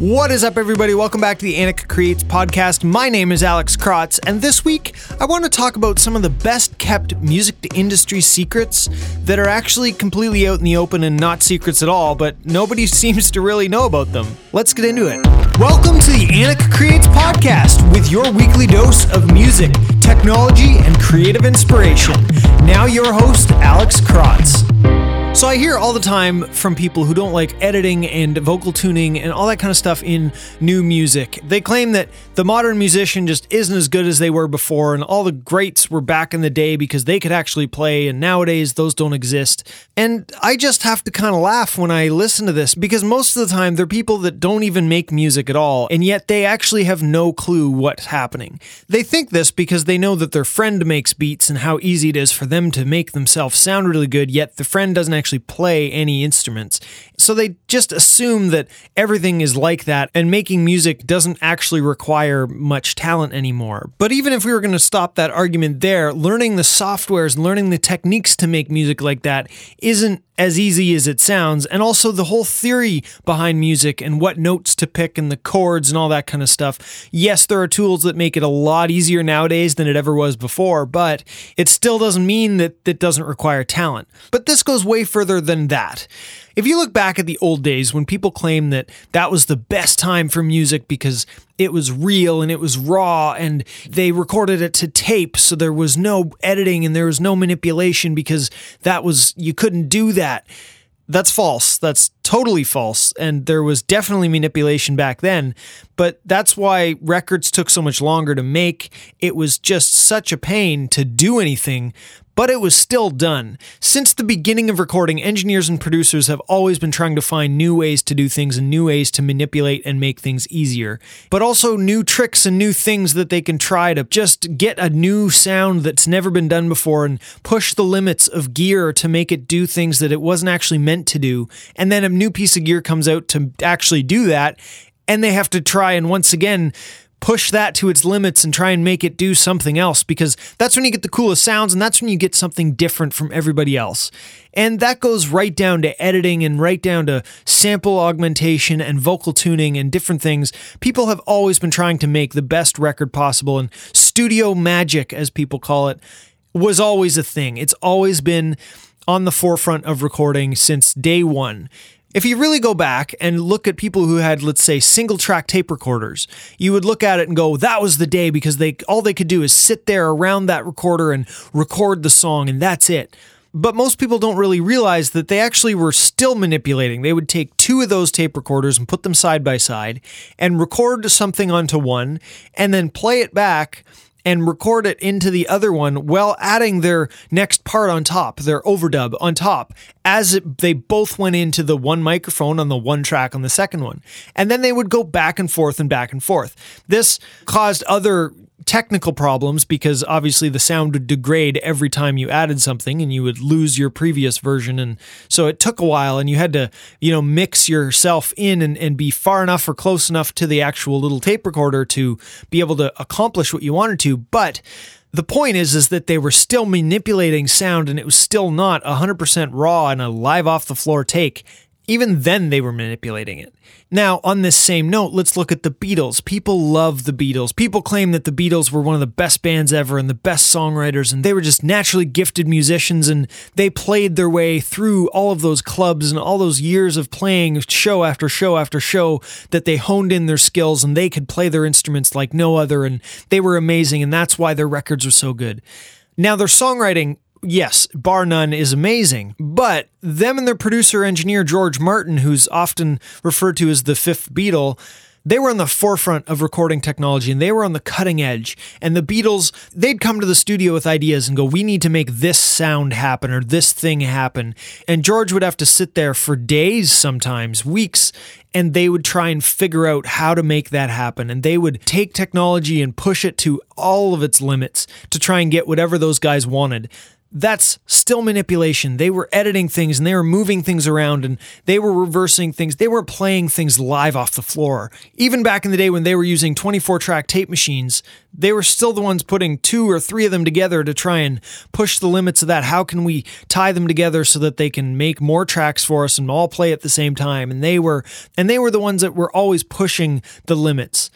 What is up, everybody? Welcome back to the Anik Creates podcast. My name is Alex Krotz, and this week I want to talk about some of the best kept music industry secrets that are actually completely out in the open and not secrets at all, but nobody seems to really know about them. Let's get into it. Welcome to the Anik Creates podcast with your weekly dose of music, technology, and creative inspiration. Now, your host, Alex Krotz. So I hear all the time from people who don't like editing and vocal tuning and all that kind of stuff in new music. They claim that the modern musician just isn't as good as they were before and all the greats were back in the day because they could actually play and nowadays those don't exist. And I just have to kind of laugh when I listen to this because most of the time they're people that don't even make music at all and yet they actually have no clue what's happening. They think this because they know that their friend makes beats and how easy it is for them to make themselves sound really good yet the friend doesn't actually play any instruments. So they just assume that everything is like that and making music doesn't actually require much talent anymore. But even if we were going to stop that argument there, learning the softwares, learning the techniques to make music like that isn't as easy as it sounds, and also the whole theory behind music and what notes to pick and the chords and all that kind of stuff. Yes, there are tools that make it a lot easier nowadays than it ever was before, but it still doesn't mean that it doesn't require talent. But this goes way further than that. If you look back at the old days when people claim that that was the best time for music because it was real and it was raw and they recorded it to tape so there was no editing and there was no manipulation because that was you couldn't do that. That's false. That's totally false. And there was definitely manipulation back then. But that's why records took so much longer to make. It was just such a pain to do anything but it was still done. Since the beginning of recording, engineers and producers have always been trying to find new ways to do things and new ways to manipulate and make things easier, but also new tricks and new things that they can try to just get a new sound that's never been done before and push the limits of gear to make it do things that it wasn't actually meant to do. And then a new piece of gear comes out to actually do that, and they have to try and once again push that to its limits and try and make it do something else because that's when you get the coolest sounds and that's when you get something different from everybody else. And that goes right down to editing and right down to sample augmentation and vocal tuning and different things. People have always been trying to make the best record possible, and studio magic, as people call it, was always a thing. It's always been on the forefront of recording since day one. If you really go back and look at people who had, let's say, single track tape recorders, you would look at it and go, that was the day because they all they could do is sit there around that recorder and record the song and that's it. But most people don't really realize that they actually were still manipulating. They would take two of those tape recorders and put them side by side and record something onto one and then play it back and record it into the other one while adding their next part on top, their overdub on top, as it, they both went into the one microphone on the one track on the second one. And then they would go back and forth and back and forth. This caused other technical problems because obviously the sound would degrade every time you added something and you would lose your previous version. And so it took a while and you had to you know mix yourself in and, and be far enough or close enough to the actual little tape recorder to be able to accomplish what you wanted to. But the point is is that they were still manipulating sound and it was still not 100% raw and a live off the floor take even then, they were manipulating it. Now, on this same note, let's look at the Beatles. People love the Beatles. People claim that the Beatles were one of the best bands ever and the best songwriters, and they were just naturally gifted musicians, and they played their way through all of those clubs and all those years of playing show after show after show that they honed in their skills and they could play their instruments like no other, and they were amazing, and that's why their records are so good. Now, their songwriting yes, bar none, is amazing. But them and their producer engineer, George Martin, who's often referred to as the fifth Beatle, they were on the forefront of recording technology and they were on the cutting edge. And the Beatles, they'd come to the studio with ideas and go, we need to make this sound happen or this thing happen. And George would have to sit there for days, sometimes weeks, and they would try and figure out how to make that happen. And they would take technology and push it to all of its limits to try and get whatever those guys wanted that's still manipulation. They were editing things and they were moving things around and they were reversing things. They weren't playing things live off the floor. Even back in the day when they were using 24 track tape machines, they were still the ones putting two or three of them together to try and push the limits of that. How can we tie them together so that they can make more tracks for us and all play at the same time? And they were and they were the ones that were always pushing the limits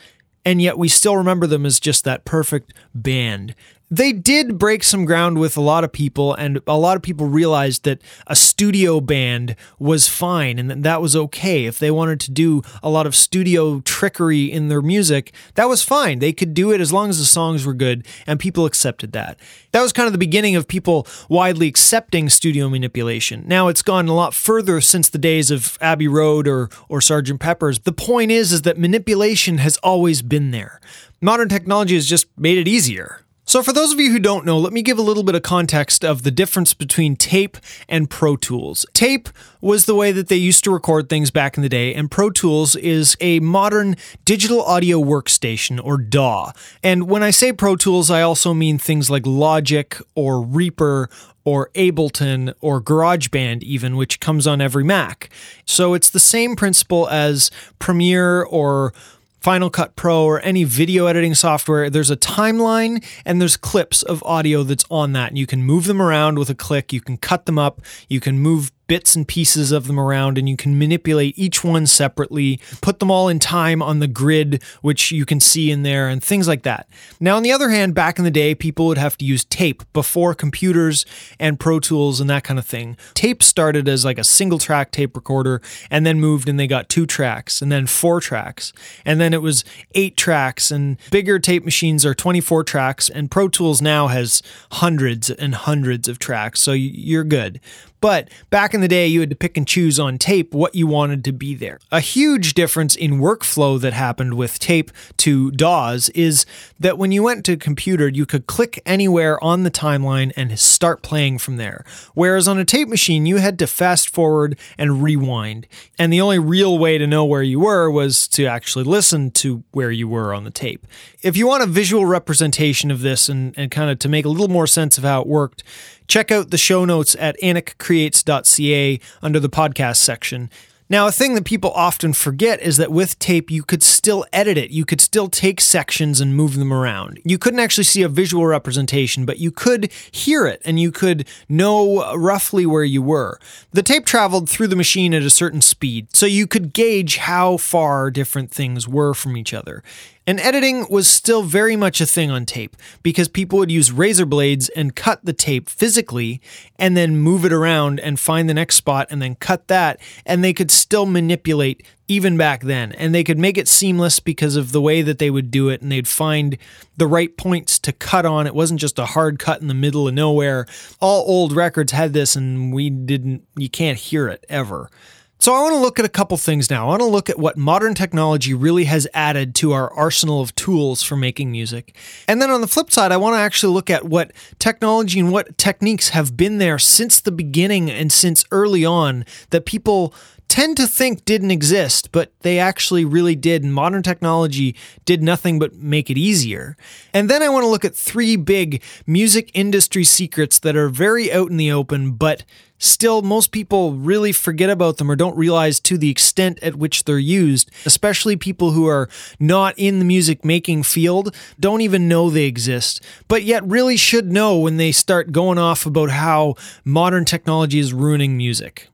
and yet we still remember them as just that perfect band they did break some ground with a lot of people, and a lot of people realized that a studio band was fine and that that was okay. If they wanted to do a lot of studio trickery in their music, that was fine. They could do it as long as the songs were good, and people accepted that. That was kind of the beginning of people widely accepting studio manipulation. Now it's gone a lot further since the days of Abbey Road or, or Sgt. Pepper's. The point is, is that manipulation has always been there. Modern technology has just made it easier. So, for those of you who don't know, let me give a little bit of context of the difference between tape and Pro Tools. Tape was the way that they used to record things back in the day, and Pro Tools is a modern digital audio workstation or DAW. And when I say Pro Tools, I also mean things like Logic or Reaper or Ableton or GarageBand, even, which comes on every Mac. So, it's the same principle as Premiere or Final Cut Pro or any video editing software, there's a timeline and there's clips of audio that's on that. And you can move them around with a click. You can cut them up. You can move bits and pieces of them around and you can manipulate each one separately, put them all in time on the grid, which you can see in there, and things like that. Now, on the other hand, back in the day, people would have to use tape before computers and Pro Tools and that kind of thing. Tape started as like a single track tape recorder and then moved and they got two tracks and then four tracks. And then it was eight tracks and bigger tape machines are 24 tracks and Pro Tools now has hundreds and hundreds of tracks. So you're good. But back in the day, you had to pick and choose on tape what you wanted to be there. A huge difference in workflow that happened with tape to DAWs is that when you went to computer, you could click anywhere on the timeline and start playing from there. Whereas on a tape machine, you had to fast forward and rewind. And the only real way to know where you were was to actually listen to where you were on the tape. If you want a visual representation of this and, and kind of to make a little more sense of how it worked, check out the show notes at anikcreates.ca under the podcast section. Now, a thing that people often forget is that with tape, you could still edit it. You could still take sections and move them around. You couldn't actually see a visual representation, but you could hear it and you could know roughly where you were. The tape traveled through the machine at a certain speed, so you could gauge how far different things were from each other. And editing was still very much a thing on tape because people would use razor blades and cut the tape physically and then move it around and find the next spot and then cut that. And they could still manipulate even back then. And they could make it seamless because of the way that they would do it and they'd find the right points to cut on. It wasn't just a hard cut in the middle of nowhere. All old records had this and we didn't, you can't hear it ever. So I want to look at a couple things now. I want to look at what modern technology really has added to our arsenal of tools for making music. And then on the flip side, I want to actually look at what technology and what techniques have been there since the beginning and since early on that people tend to think didn't exist, but they actually really did. And modern technology did nothing but make it easier. And then I want to look at three big music industry secrets that are very out in the open, but Still, most people really forget about them or don't realize to the extent at which they're used, especially people who are not in the music making field, don't even know they exist, but yet really should know when they start going off about how modern technology is ruining music.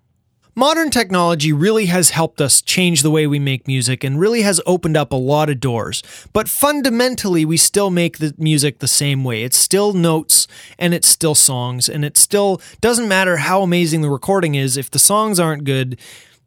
Modern technology really has helped us change the way we make music and really has opened up a lot of doors. But fundamentally, we still make the music the same way. It's still notes and it's still songs, and it still doesn't matter how amazing the recording is. If the songs aren't good,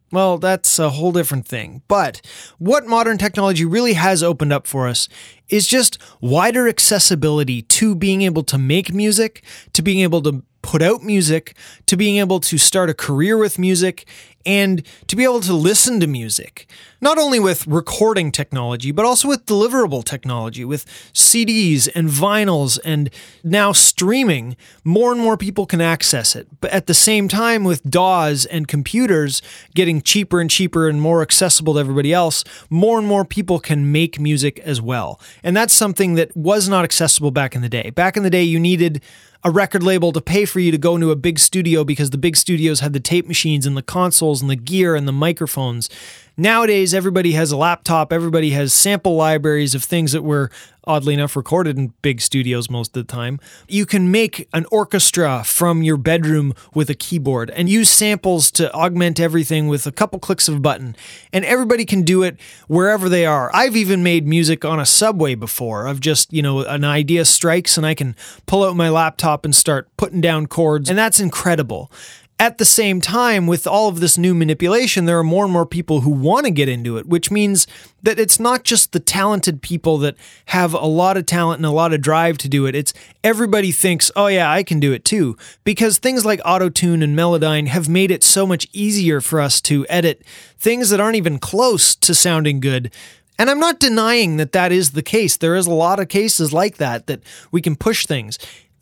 well, that's a whole different thing. But what modern technology really has opened up for us is just wider accessibility to being able to make music, to being able to put out music, to being able to start a career with music, and to be able to listen to music, not only with recording technology, but also with deliverable technology, with CDs and vinyls and now streaming, more and more people can access it. But at the same time, with DAWs and computers getting cheaper and cheaper and more accessible to everybody else, more and more people can make music as well. And that's something that was not accessible back in the day. Back in the day, you needed a record label to pay for you to go into a big studio because the big studios had the tape machines and the consoles and the gear and the microphones. Nowadays, everybody has a laptop, everybody has sample libraries of things that were oddly enough recorded in big studios most of the time. You can make an orchestra from your bedroom with a keyboard and use samples to augment everything with a couple clicks of a button. And everybody can do it wherever they are. I've even made music on a subway before. I've just, you know, an idea strikes and I can pull out my laptop and start putting down chords. And that's incredible. At the same time, with all of this new manipulation, there are more and more people who want to get into it, which means that it's not just the talented people that have a lot of talent and a lot of drive to do it. It's everybody thinks, oh, yeah, I can do it too. Because things like Autotune and Melodyne have made it so much easier for us to edit things that aren't even close to sounding good. And I'm not denying that that is the case. There is a lot of cases like that that we can push things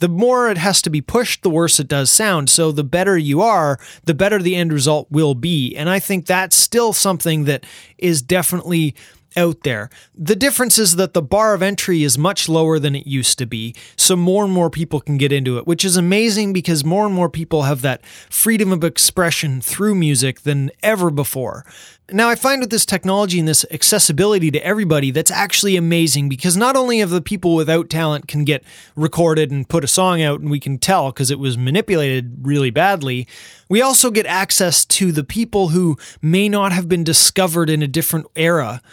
the more it has to be pushed, the worse it does sound. So the better you are, the better the end result will be. And I think that's still something that is definitely out there. The difference is that the bar of entry is much lower than it used to be, so more and more people can get into it, which is amazing because more and more people have that freedom of expression through music than ever before. Now, I find with this technology and this accessibility to everybody, that's actually amazing because not only have the people without talent can get recorded and put a song out, and we can tell because it was manipulated really badly, we also get access to the people who may not have been discovered in a different era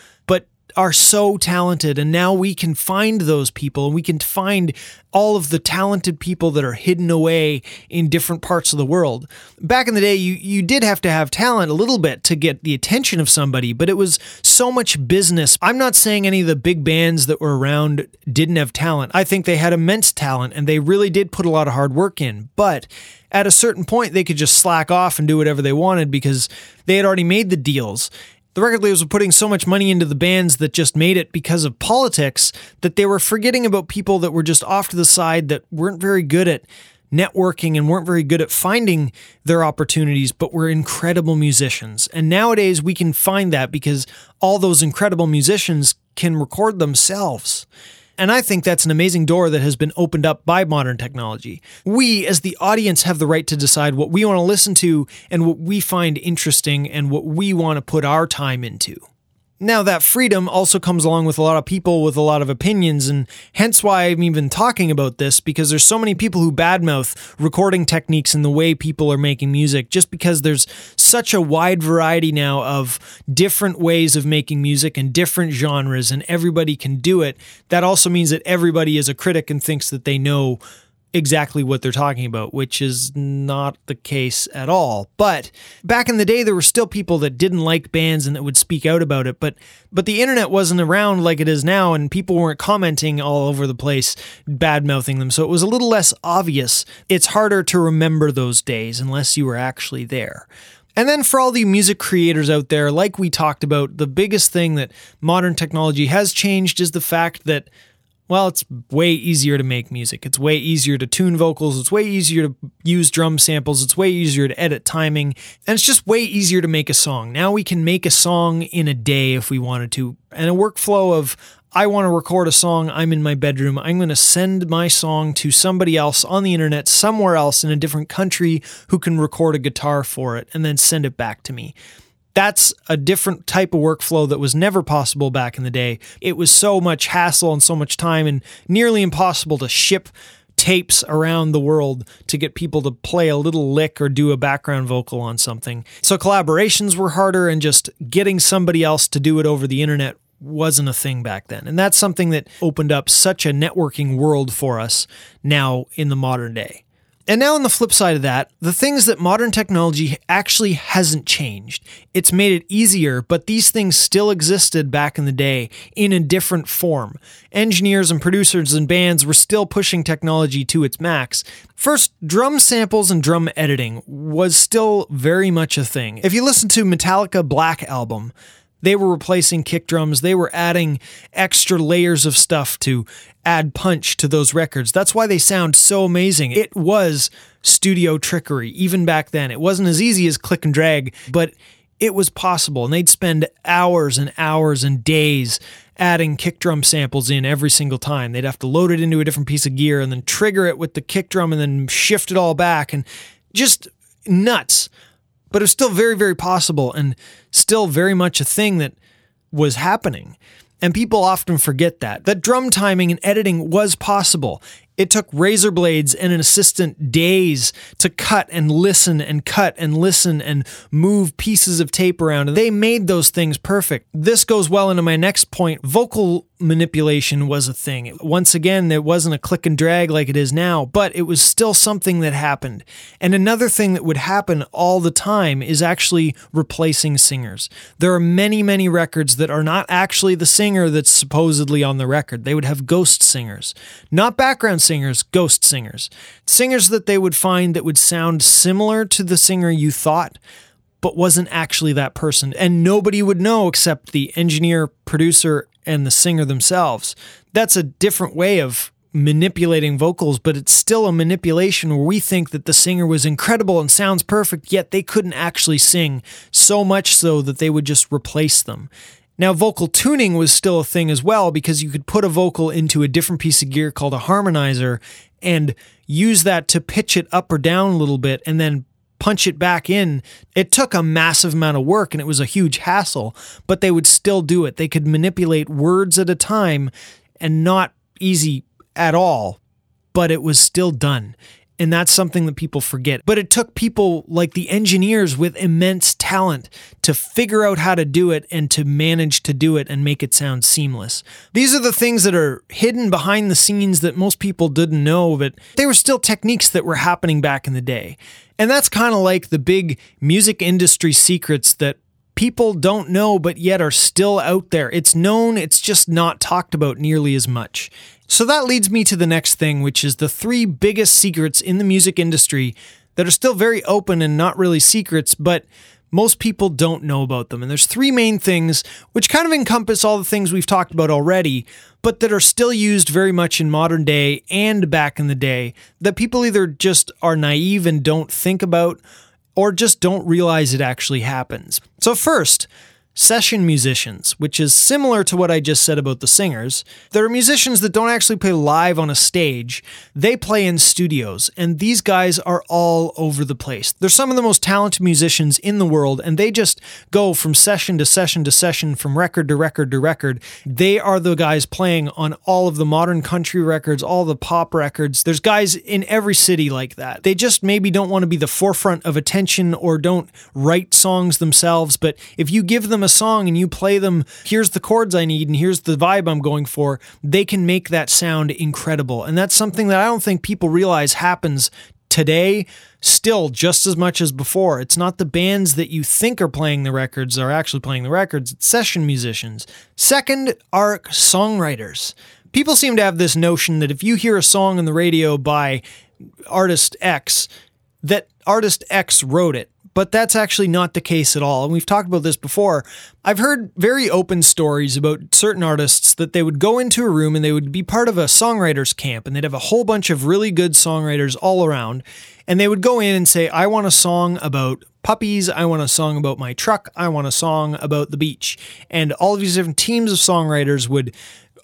are so talented and now we can find those people and we can find all of the talented people that are hidden away in different parts of the world. Back in the day you you did have to have talent a little bit to get the attention of somebody, but it was so much business. I'm not saying any of the big bands that were around didn't have talent. I think they had immense talent and they really did put a lot of hard work in. But at a certain point they could just slack off and do whatever they wanted because they had already made the deals the record labels were putting so much money into the bands that just made it because of politics that they were forgetting about people that were just off to the side that weren't very good at networking and weren't very good at finding their opportunities, but were incredible musicians. And nowadays we can find that because all those incredible musicians can record themselves. And I think that's an amazing door that has been opened up by modern technology. We, as the audience, have the right to decide what we want to listen to and what we find interesting and what we want to put our time into. Now, that freedom also comes along with a lot of people with a lot of opinions, and hence why I'm even talking about this because there's so many people who badmouth recording techniques and the way people are making music just because there's such a wide variety now of different ways of making music and different genres, and everybody can do it. That also means that everybody is a critic and thinks that they know exactly what they're talking about, which is not the case at all. But back in the day there were still people that didn't like bands and that would speak out about it, but but the internet wasn't around like it is now and people weren't commenting all over the place bad mouthing them. So it was a little less obvious. It's harder to remember those days unless you were actually there. And then for all the music creators out there, like we talked about, the biggest thing that modern technology has changed is the fact that well, it's way easier to make music. It's way easier to tune vocals. It's way easier to use drum samples. It's way easier to edit timing. And it's just way easier to make a song. Now we can make a song in a day if we wanted to. And a workflow of, I want to record a song. I'm in my bedroom. I'm going to send my song to somebody else on the internet, somewhere else in a different country who can record a guitar for it and then send it back to me. That's a different type of workflow that was never possible back in the day. It was so much hassle and so much time and nearly impossible to ship tapes around the world to get people to play a little lick or do a background vocal on something. So collaborations were harder and just getting somebody else to do it over the internet wasn't a thing back then. And that's something that opened up such a networking world for us now in the modern day. And now, on the flip side of that, the things that modern technology actually hasn't changed. It's made it easier, but these things still existed back in the day in a different form. Engineers and producers and bands were still pushing technology to its max. First, drum samples and drum editing was still very much a thing. If you listen to Metallica Black Album, they were replacing kick drums. They were adding extra layers of stuff to add punch to those records. That's why they sound so amazing. It was studio trickery, even back then. It wasn't as easy as click and drag, but it was possible. And they'd spend hours and hours and days adding kick drum samples in every single time. They'd have to load it into a different piece of gear and then trigger it with the kick drum and then shift it all back and just nuts but it was still very, very possible and still very much a thing that was happening. And people often forget that, that drum timing and editing was possible. It took razor blades and an assistant days to cut and listen and cut and listen and move pieces of tape around. They made those things perfect. This goes well into my next point. Vocal manipulation was a thing. Once again, it wasn't a click and drag like it is now, but it was still something that happened. And another thing that would happen all the time is actually replacing singers. There are many, many records that are not actually the singer that's supposedly on the record. They would have ghost singers, not background singers, ghost singers. Singers that they would find that would sound similar to the singer you thought, but wasn't actually that person. And nobody would know except the engineer, producer, and the singer themselves. That's a different way of manipulating vocals, but it's still a manipulation where we think that the singer was incredible and sounds perfect, yet they couldn't actually sing, so much so that they would just replace them. Now, vocal tuning was still a thing as well because you could put a vocal into a different piece of gear called a harmonizer and use that to pitch it up or down a little bit and then punch it back in. It took a massive amount of work and it was a huge hassle, but they would still do it. They could manipulate words at a time and not easy at all, but it was still done. And that's something that people forget. But it took people like the engineers with immense talent to figure out how to do it and to manage to do it and make it sound seamless. These are the things that are hidden behind the scenes that most people didn't know, but they were still techniques that were happening back in the day. And that's kind of like the big music industry secrets that people don't know, but yet are still out there. It's known, it's just not talked about nearly as much. So that leads me to the next thing, which is the three biggest secrets in the music industry that are still very open and not really secrets, but most people don't know about them. And there's three main things which kind of encompass all the things we've talked about already, but that are still used very much in modern day and back in the day that people either just are naive and don't think about or just don't realize it actually happens. So, first, session musicians, which is similar to what I just said about the singers. There are musicians that don't actually play live on a stage, they play in studios, and these guys are all over the place. They're some of the most talented musicians in the world, and they just go from session to session to session, from record to record to record. They are the guys playing on all of the modern country records, all the pop records. There's guys in every city like that. They just maybe don't want to be the forefront of attention or don't write songs themselves, but if you give them a song and you play them, here's the chords I need and here's the vibe I'm going for, they can make that sound incredible. And that's something that I don't think people realize happens today still just as much as before. It's not the bands that you think are playing the records are actually playing the records, it's session musicians. Second are songwriters. People seem to have this notion that if you hear a song on the radio by artist X, that artist X wrote it but that's actually not the case at all. And we've talked about this before. I've heard very open stories about certain artists that they would go into a room and they would be part of a songwriters camp and they'd have a whole bunch of really good songwriters all around. And they would go in and say, I want a song about puppies. I want a song about my truck. I want a song about the beach. And all of these different teams of songwriters would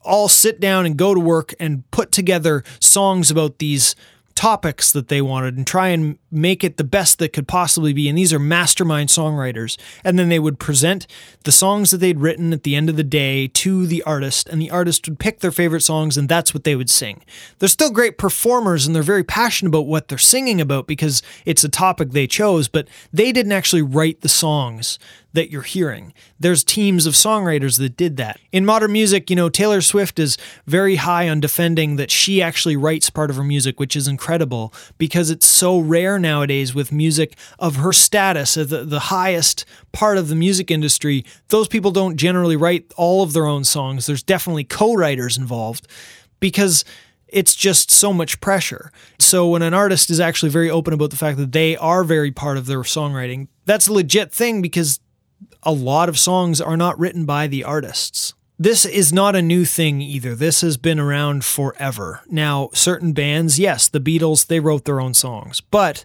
all sit down and go to work and put together songs about these topics that they wanted and try and make it the best that could possibly be. And these are mastermind songwriters. And then they would present the songs that they'd written at the end of the day to the artist, and the artist would pick their favorite songs, and that's what they would sing. They're still great performers, and they're very passionate about what they're singing about because it's a topic they chose, but they didn't actually write the songs that you're hearing. There's teams of songwriters that did that. In modern music, you know, Taylor Swift is very high on defending that she actually writes part of her music, which is incredible because it's so rare nowadays with music of her status, the, the highest part of the music industry. Those people don't generally write all of their own songs. There's definitely co writers involved because it's just so much pressure. So when an artist is actually very open about the fact that they are very part of their songwriting, that's a legit thing because a lot of songs are not written by the artists. This is not a new thing either. This has been around forever. Now, certain bands, yes, the Beatles, they wrote their own songs, but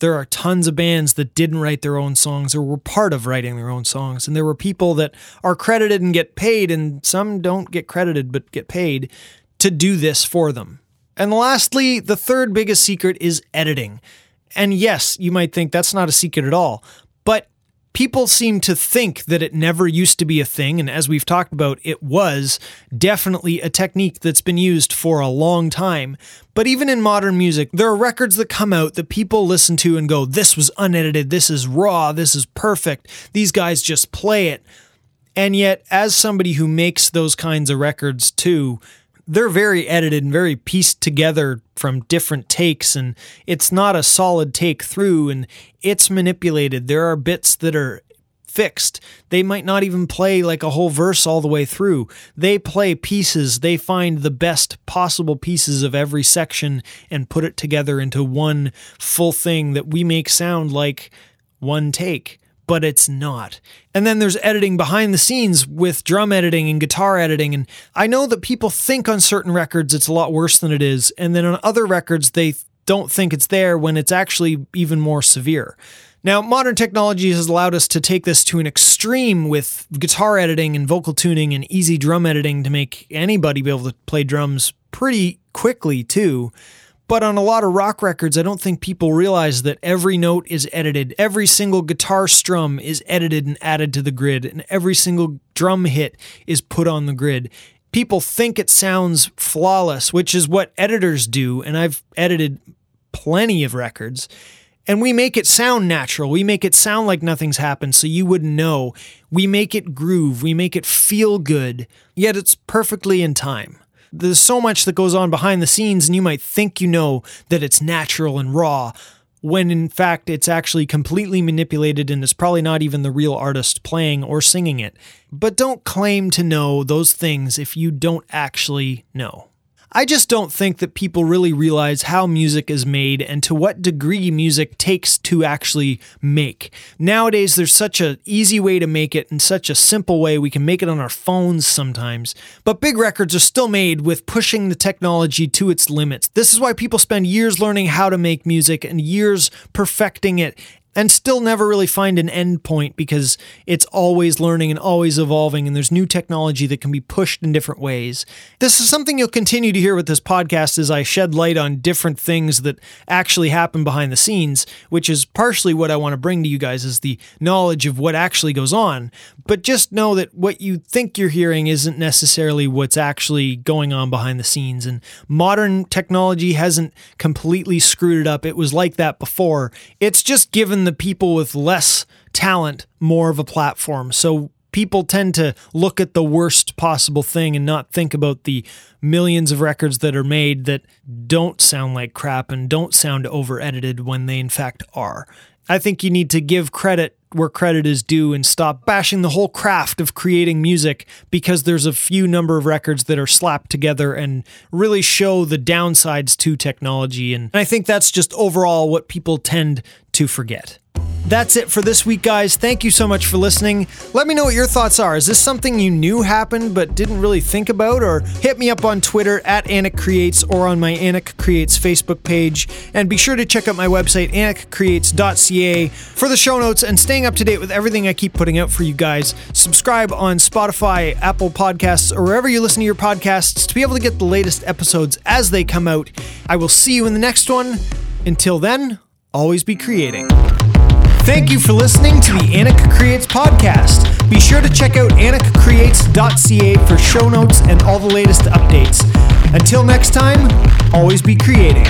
there are tons of bands that didn't write their own songs or were part of writing their own songs. And there were people that are credited and get paid, and some don't get credited but get paid to do this for them. And lastly, the third biggest secret is editing. And yes, you might think that's not a secret at all, but people seem to think that it never used to be a thing. And as we've talked about, it was definitely a technique that's been used for a long time. But even in modern music, there are records that come out that people listen to and go, this was unedited, this is raw, this is perfect, these guys just play it. And yet, as somebody who makes those kinds of records too, they're very edited and very pieced together from different takes and it's not a solid take through and it's manipulated. There are bits that are fixed. They might not even play like a whole verse all the way through. They play pieces. They find the best possible pieces of every section and put it together into one full thing that we make sound like one take but it's not. And then there's editing behind the scenes with drum editing and guitar editing. And I know that people think on certain records it's a lot worse than it is. And then on other records, they don't think it's there when it's actually even more severe. Now, modern technology has allowed us to take this to an extreme with guitar editing and vocal tuning and easy drum editing to make anybody be able to play drums pretty quickly, too. But on a lot of rock records, I don't think people realize that every note is edited. Every single guitar strum is edited and added to the grid, and every single drum hit is put on the grid. People think it sounds flawless, which is what editors do, and I've edited plenty of records. And we make it sound natural. We make it sound like nothing's happened so you wouldn't know. We make it groove. We make it feel good, yet it's perfectly in time there's so much that goes on behind the scenes, and you might think you know that it's natural and raw, when in fact it's actually completely manipulated and it's probably not even the real artist playing or singing it. But don't claim to know those things if you don't actually know. I just don't think that people really realize how music is made and to what degree music takes to actually make. Nowadays, there's such an easy way to make it and such a simple way. We can make it on our phones sometimes. But big records are still made with pushing the technology to its limits. This is why people spend years learning how to make music and years perfecting it and still never really find an end point because it's always learning and always evolving and there's new technology that can be pushed in different ways. This is something you'll continue to hear with this podcast as I shed light on different things that actually happen behind the scenes, which is partially what I want to bring to you guys is the knowledge of what actually goes on. But just know that what you think you're hearing isn't necessarily what's actually going on behind the scenes and modern technology hasn't completely screwed it up. It was like that before. It's just given the people with less talent more of a platform. So people tend to look at the worst possible thing and not think about the millions of records that are made that don't sound like crap and don't sound over edited when they in fact are. I think you need to give credit where credit is due and stop bashing the whole craft of creating music because there's a few number of records that are slapped together and really show the downsides to technology. And I think that's just overall what people tend to forget. That's it for this week, guys. Thank you so much for listening. Let me know what your thoughts are. Is this something you knew happened but didn't really think about? Or hit me up on Twitter at Anik Creates or on my Anik Creates Facebook page. And be sure to check out my website, anikcreates.ca, for the show notes and staying up to date with everything I keep putting out for you guys. Subscribe on Spotify, Apple Podcasts, or wherever you listen to your podcasts to be able to get the latest episodes as they come out. I will see you in the next one. Until then, always be creating. Thank you for listening to the Anik Creates podcast. Be sure to check out anikcreates.ca for show notes and all the latest updates. Until next time, always be creating.